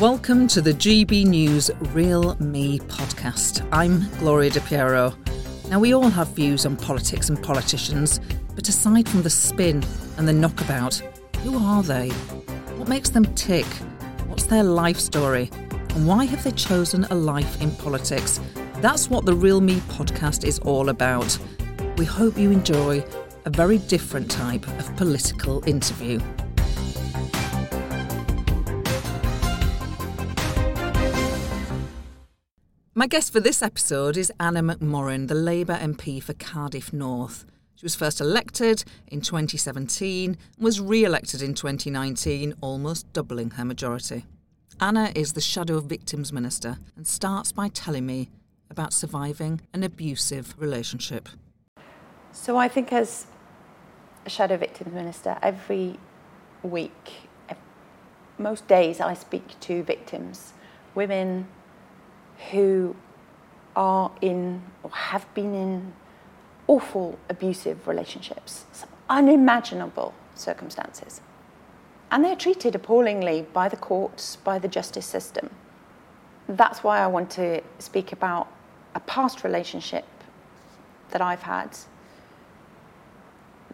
Welcome to the GB News Real Me podcast. I'm Gloria De Piero. Now, we all have views on politics and politicians, but aside from the spin and the knockabout, who are they? What makes them tick? What's their life story? And why have they chosen a life in politics? That's what the Real Me podcast is all about. We hope you enjoy a very different type of political interview. My guest for this episode is Anna McMorrin, the Labour MP for Cardiff North. She was first elected in 2017 and was re elected in 2019, almost doubling her majority. Anna is the Shadow Victims Minister and starts by telling me about surviving an abusive relationship. So I think as a Shadow Victims Minister, every week, most days I speak to victims, women, who are in or have been in awful abusive relationships, some unimaginable circumstances. And they're treated appallingly by the courts, by the justice system. That's why I want to speak about a past relationship that I've had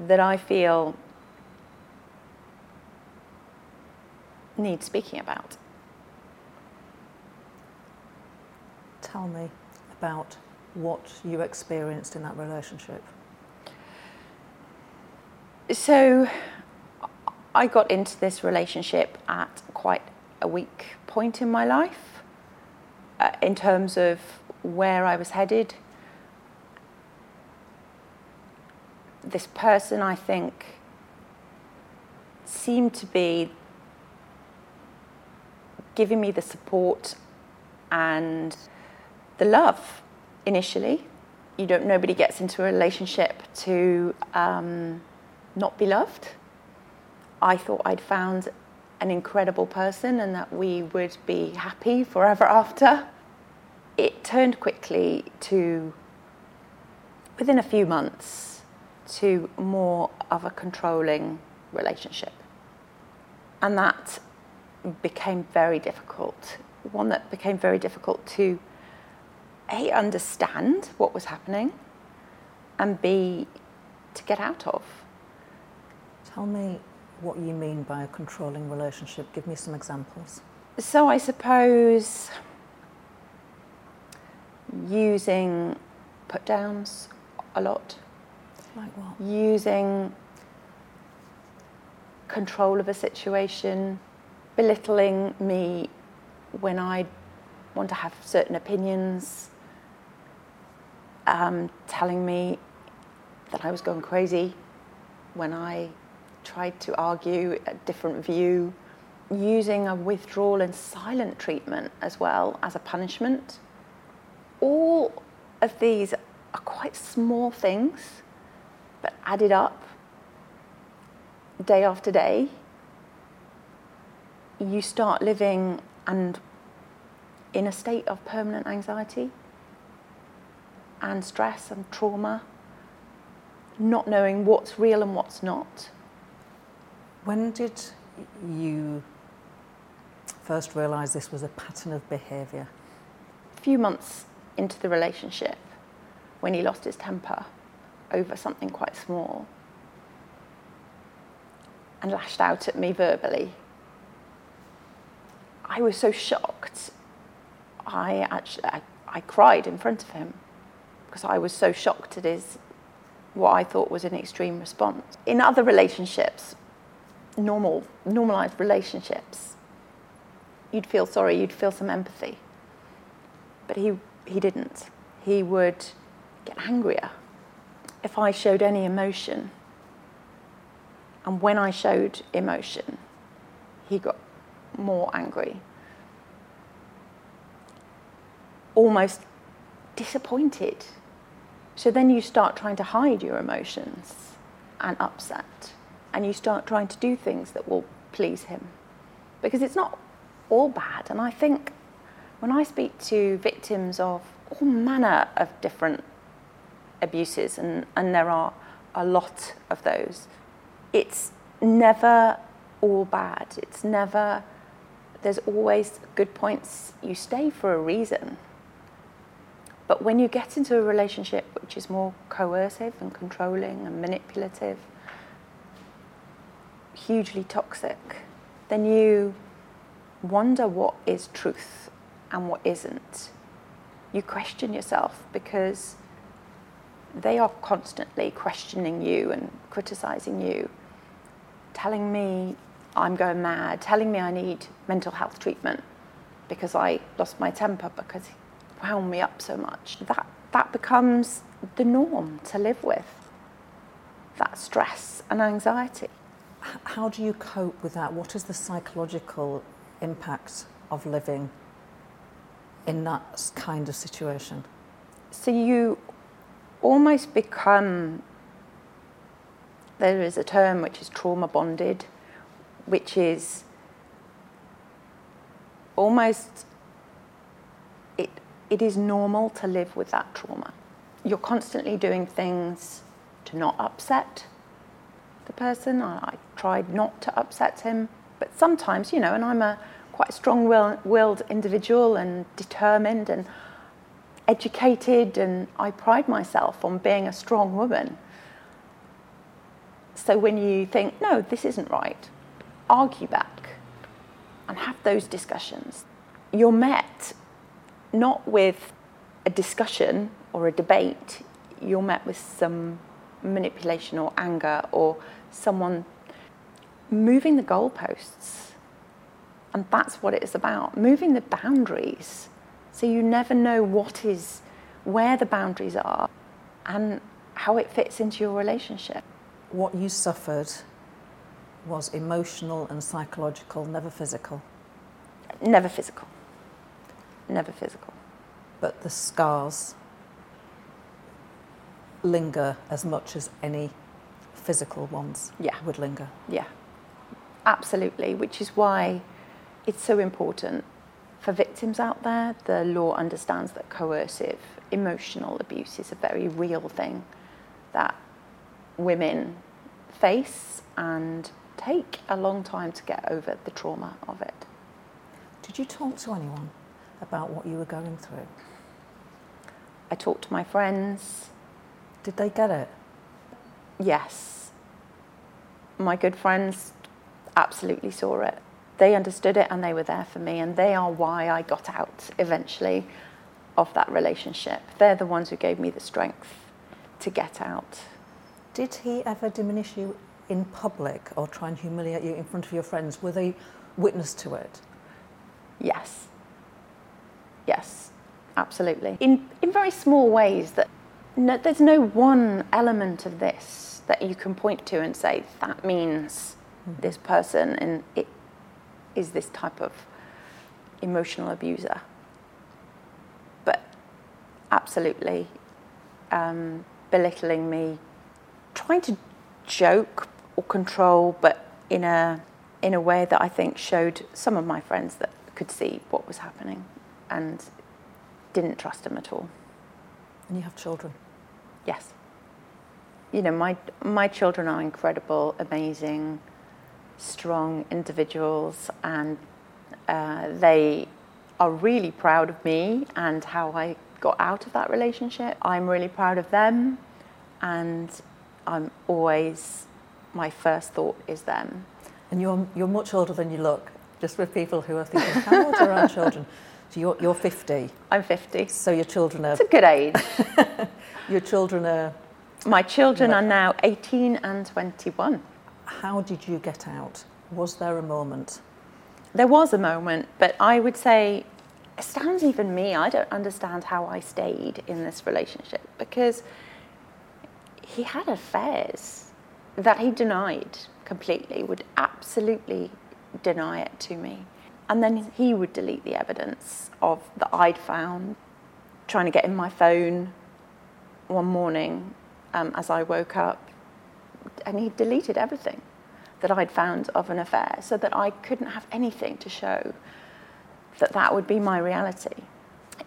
that I feel needs speaking about. Tell me about what you experienced in that relationship? So, I got into this relationship at quite a weak point in my life uh, in terms of where I was headed. This person, I think, seemed to be giving me the support and the love initially. You don't. Nobody gets into a relationship to um, not be loved. I thought I'd found an incredible person and that we would be happy forever after. It turned quickly to, within a few months, to more of a controlling relationship. And that became very difficult. One that became very difficult to a, understand what was happening, and B, to get out of. Tell me what you mean by a controlling relationship. Give me some examples. So, I suppose using put downs a lot. Like what? Using control of a situation, belittling me when I want to have certain opinions, um, telling me that I was going crazy when I tried to argue a different view, using a withdrawal and silent treatment as well as a punishment. All of these are quite small things, but added up day after day, you start living and in a state of permanent anxiety and stress and trauma, not knowing what's real and what's not. When did you first realise this was a pattern of behaviour? A few months into the relationship, when he lost his temper over something quite small and lashed out at me verbally. I was so shocked. I actually I, I cried in front of him because I was so shocked at his what I thought was an extreme response. In other relationships, normal, normalized relationships, you'd feel sorry, you'd feel some empathy. But he, he didn't. He would get angrier if I showed any emotion. And when I showed emotion, he got more angry. Almost disappointed so then you start trying to hide your emotions and upset, and you start trying to do things that will please him. Because it's not all bad. And I think when I speak to victims of all manner of different abuses, and, and there are a lot of those, it's never all bad. It's never there's always good points. You stay for a reason. But when you get into a relationship which is more coercive and controlling and manipulative, hugely toxic, then you wonder what is truth and what isn't. You question yourself because they are constantly questioning you and criticizing you, telling me I'm going mad, telling me I need mental health treatment because I lost my temper because he wound me up so much. That, that becomes the norm to live with, that stress and anxiety. How do you cope with that? What is the psychological impact of living in that kind of situation? So you almost become, there is a term which is trauma bonded, which is almost, it, is normal to live with that trauma. You're constantly doing things to not upset the person. I, I tried not to upset him, but sometimes, you know, and I'm a quite strong willed individual and determined and educated, and I pride myself on being a strong woman. So when you think, no, this isn't right, argue back and have those discussions. You're met not with a discussion or a debate, you're met with some manipulation or anger or someone moving the goalposts. And that's what it is about moving the boundaries. So you never know what is, where the boundaries are and how it fits into your relationship. What you suffered was emotional and psychological, never physical? Never physical. Never physical. But the scars linger as much as any physical ones yeah. would linger. Yeah, absolutely, which is why it's so important for victims out there. The law understands that coercive emotional abuse is a very real thing that women face and take a long time to get over the trauma of it. Did you talk to anyone about what you were going through? I talked to my friends. Did they get it? Yes. My good friends absolutely saw it. They understood it and they were there for me, and they are why I got out eventually of that relationship. They're the ones who gave me the strength to get out. Did he ever diminish you in public or try and humiliate you in front of your friends? Were they witness to it? Yes. Yes, absolutely. In, in very small ways that no, there's no one element of this that you can point to and say that means mm. this person and it is this type of emotional abuser. But absolutely um, belittling me, trying to joke or control, but in a in a way that I think showed some of my friends that could see what was happening and didn't trust him at all. And you have children? Yes. You know, my my children are incredible, amazing, strong individuals, and uh, they are really proud of me and how I got out of that relationship. I'm really proud of them, and I'm always my first thought is them. And you're, you're much older than you look, just with people who are thinking, how old are our children? So you're, you're 50. I'm 50. So your children are. It's a good age. your children are. My children are now 18 and 21. How did you get out? Was there a moment? There was a moment, but I would say, astounds even me. I don't understand how I stayed in this relationship because he had affairs that he denied completely, would absolutely deny it to me. And then he would delete the evidence of that I'd found, trying to get in my phone one morning um, as I woke up, and he deleted everything that I'd found of an affair so that I couldn't have anything to show that that would be my reality.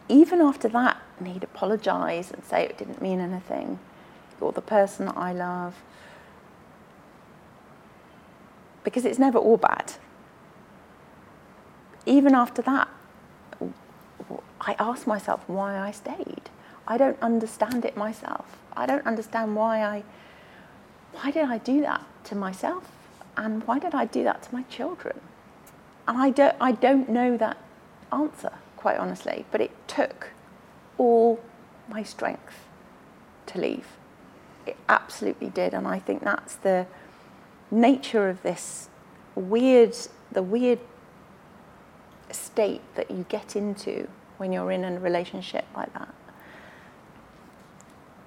Even after that, and he'd apologize and say it didn't mean anything, or the person that I love, because it's never all bad. Even after that, I asked myself why I stayed. I don't understand it myself. I don't understand why I, why did I do that to myself? And why did I do that to my children? And I don't, I don't know that answer, quite honestly, but it took all my strength to leave. It absolutely did. And I think that's the nature of this weird, the weird state that you get into when you're in a relationship like that.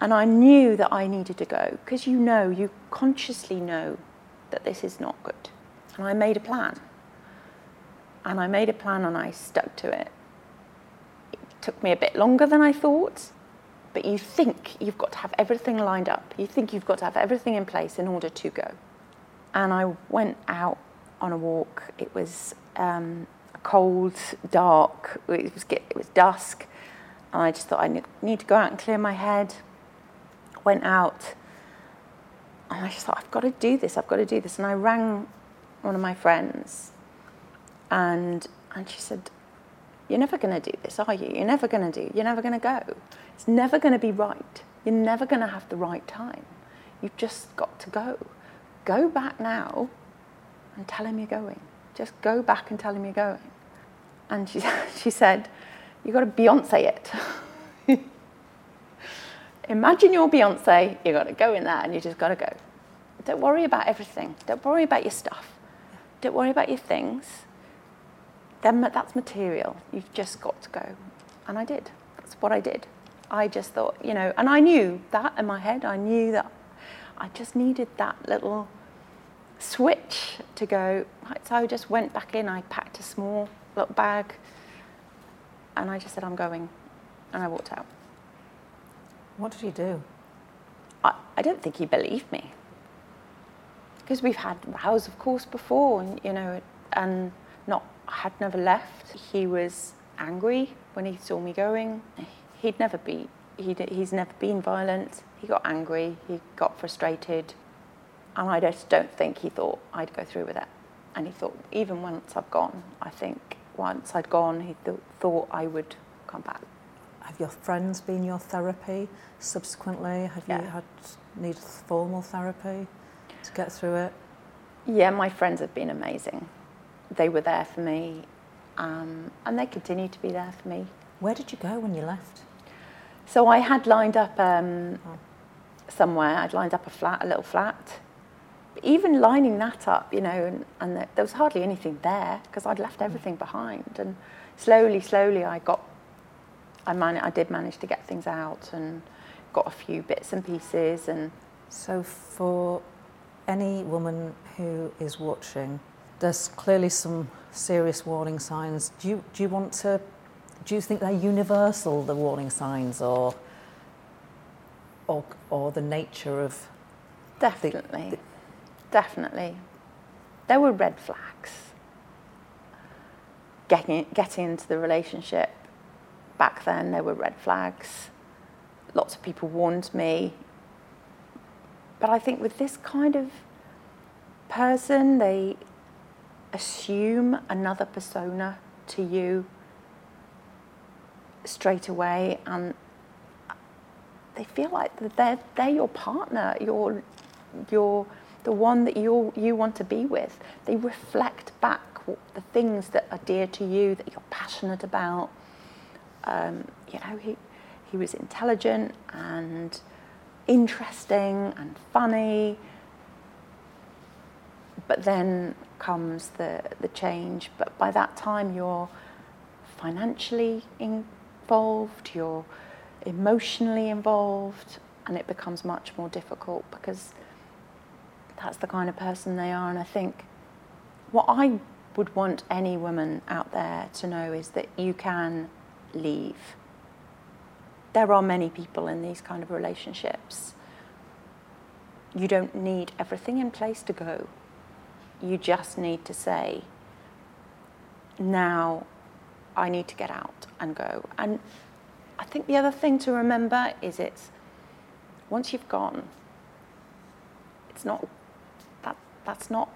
And I knew that I needed to go because you know, you consciously know that this is not good. And I made a plan. And I made a plan and I stuck to it. It took me a bit longer than I thought, but you think you've got to have everything lined up. You think you've got to have everything in place in order to go. And I went out on a walk. It was um, cold, dark, it was, it was dusk. And I just thought I need to go out and clear my head went out and I just thought, I've got to do this, I've got to do this. And I rang one of my friends and, and she said, You're never going to do this, are you? You're never going to do, you're never going to go. It's never going to be right. You're never going to have the right time. You've just got to go. Go back now and tell him you're going. Just go back and tell him you're going. And she, she said, You've got to Beyonce it. Imagine you're Beyonce, you've got to go in there and you just got to go. Don't worry about everything. Don't worry about your stuff. Don't worry about your things. Then that's material. You've just got to go. And I did. That's what I did. I just thought, you know, and I knew that in my head. I knew that I just needed that little switch to go. So I just went back in. I packed a small little bag and I just said, I'm going. And I walked out. What did he do? I, I don't think he believed me. Because we've had rows, of course, before, and, you know, and not had never left. He was angry when he saw me going. He'd never be, he'd, he's never been violent. He got angry, he got frustrated, and I just don't think he thought I'd go through with it. And he thought, even once I've gone, I think once I'd gone, he th- thought I would come back. Have your friends been your therapy subsequently? Have yeah. you had needed formal therapy to get through it? Yeah, my friends have been amazing. They were there for me, um, and they continue to be there for me. Where did you go when you left? So I had lined up um, oh. somewhere. I'd lined up a flat, a little flat. Even lining that up, you know, and, and there was hardly anything there because I'd left everything behind. And slowly, slowly, I got I, man- I did manage to get things out and got a few bits and pieces. And so, for any woman who is watching, there's clearly some serious warning signs. Do you do you want to? Do you think they're universal, the warning signs, or or or the nature of? Definitely, the, the, definitely. There were red flags. Getting getting into the relationship back then there were red flags. Lots of people warned me. But I think with this kind of person, they assume another persona to you straight away and they feel like they're, they're your partner, you're, you're the one that you you want to be with. They reflect back the things that are dear to you, that you're passionate about, um, you know, he, he was intelligent and interesting and funny. But then comes the, the change. But by that time, you're financially involved, you're emotionally involved, and it becomes much more difficult because that's the kind of person they are. And I think what I would want any woman out there to know is that you can leave. There are many people in these kind of relationships. You don't need everything in place to go. You just need to say, now I need to get out and go. And I think the other thing to remember is it's once you've gone, it's not that's not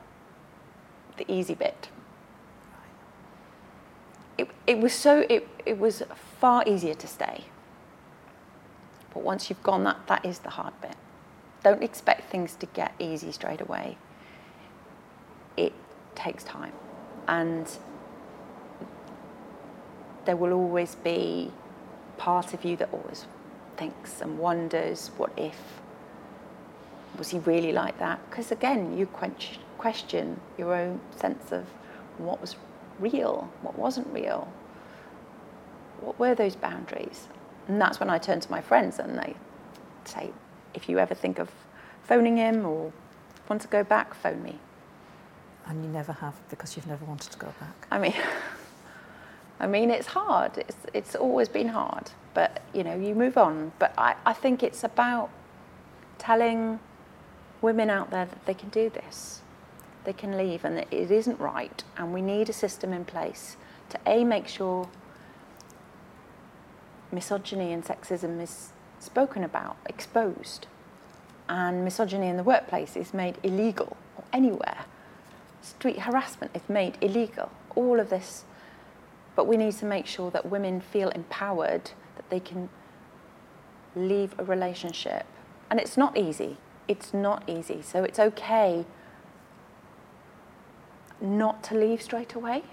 the easy bit. it was so it, it was far easier to stay. But once you've gone, that that is the hard bit. Don't expect things to get easy straight away. It takes time, and there will always be part of you that always thinks and wonders, what if? Was he really like that? Because again, you question your own sense of what was real, what wasn't real. What were those boundaries? And that's when I turn to my friends and they say, if you ever think of phoning him or want to go back, phone me. And you never have because you've never wanted to go back. I mean, I mean, it's hard. It's, it's always been hard, but you know, you move on. But I, I think it's about telling women out there that they can do this. They can leave and that it isn't right. And we need a system in place to A, make sure misogyny and sexism is spoken about, exposed, and misogyny in the workplace is made illegal or anywhere. Street harassment is made illegal. All of this. But we need to make sure that women feel empowered, that they can leave a relationship. And it's not easy. It's not easy. So it's okay not to leave straight away.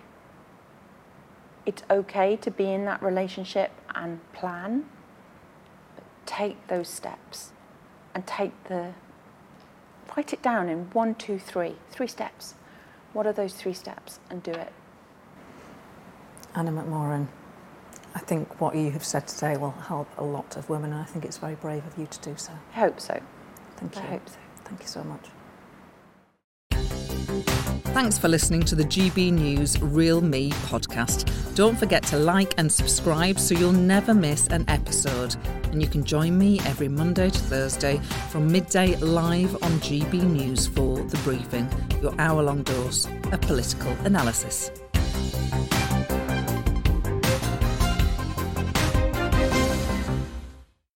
It's okay to be in that relationship and plan, but take those steps and take the, write it down in one, two, three, three steps. What are those three steps? And do it. Anna McMorrin, I think what you have said today will help a lot of women, and I think it's very brave of you to do so. I hope so. Thank you. I hope so. Thank you so much. Thanks for listening to the GB News Real Me podcast. Don't forget to like and subscribe so you'll never miss an episode. And you can join me every Monday to Thursday from midday live on GB News for The Briefing, your hour long dose of political analysis.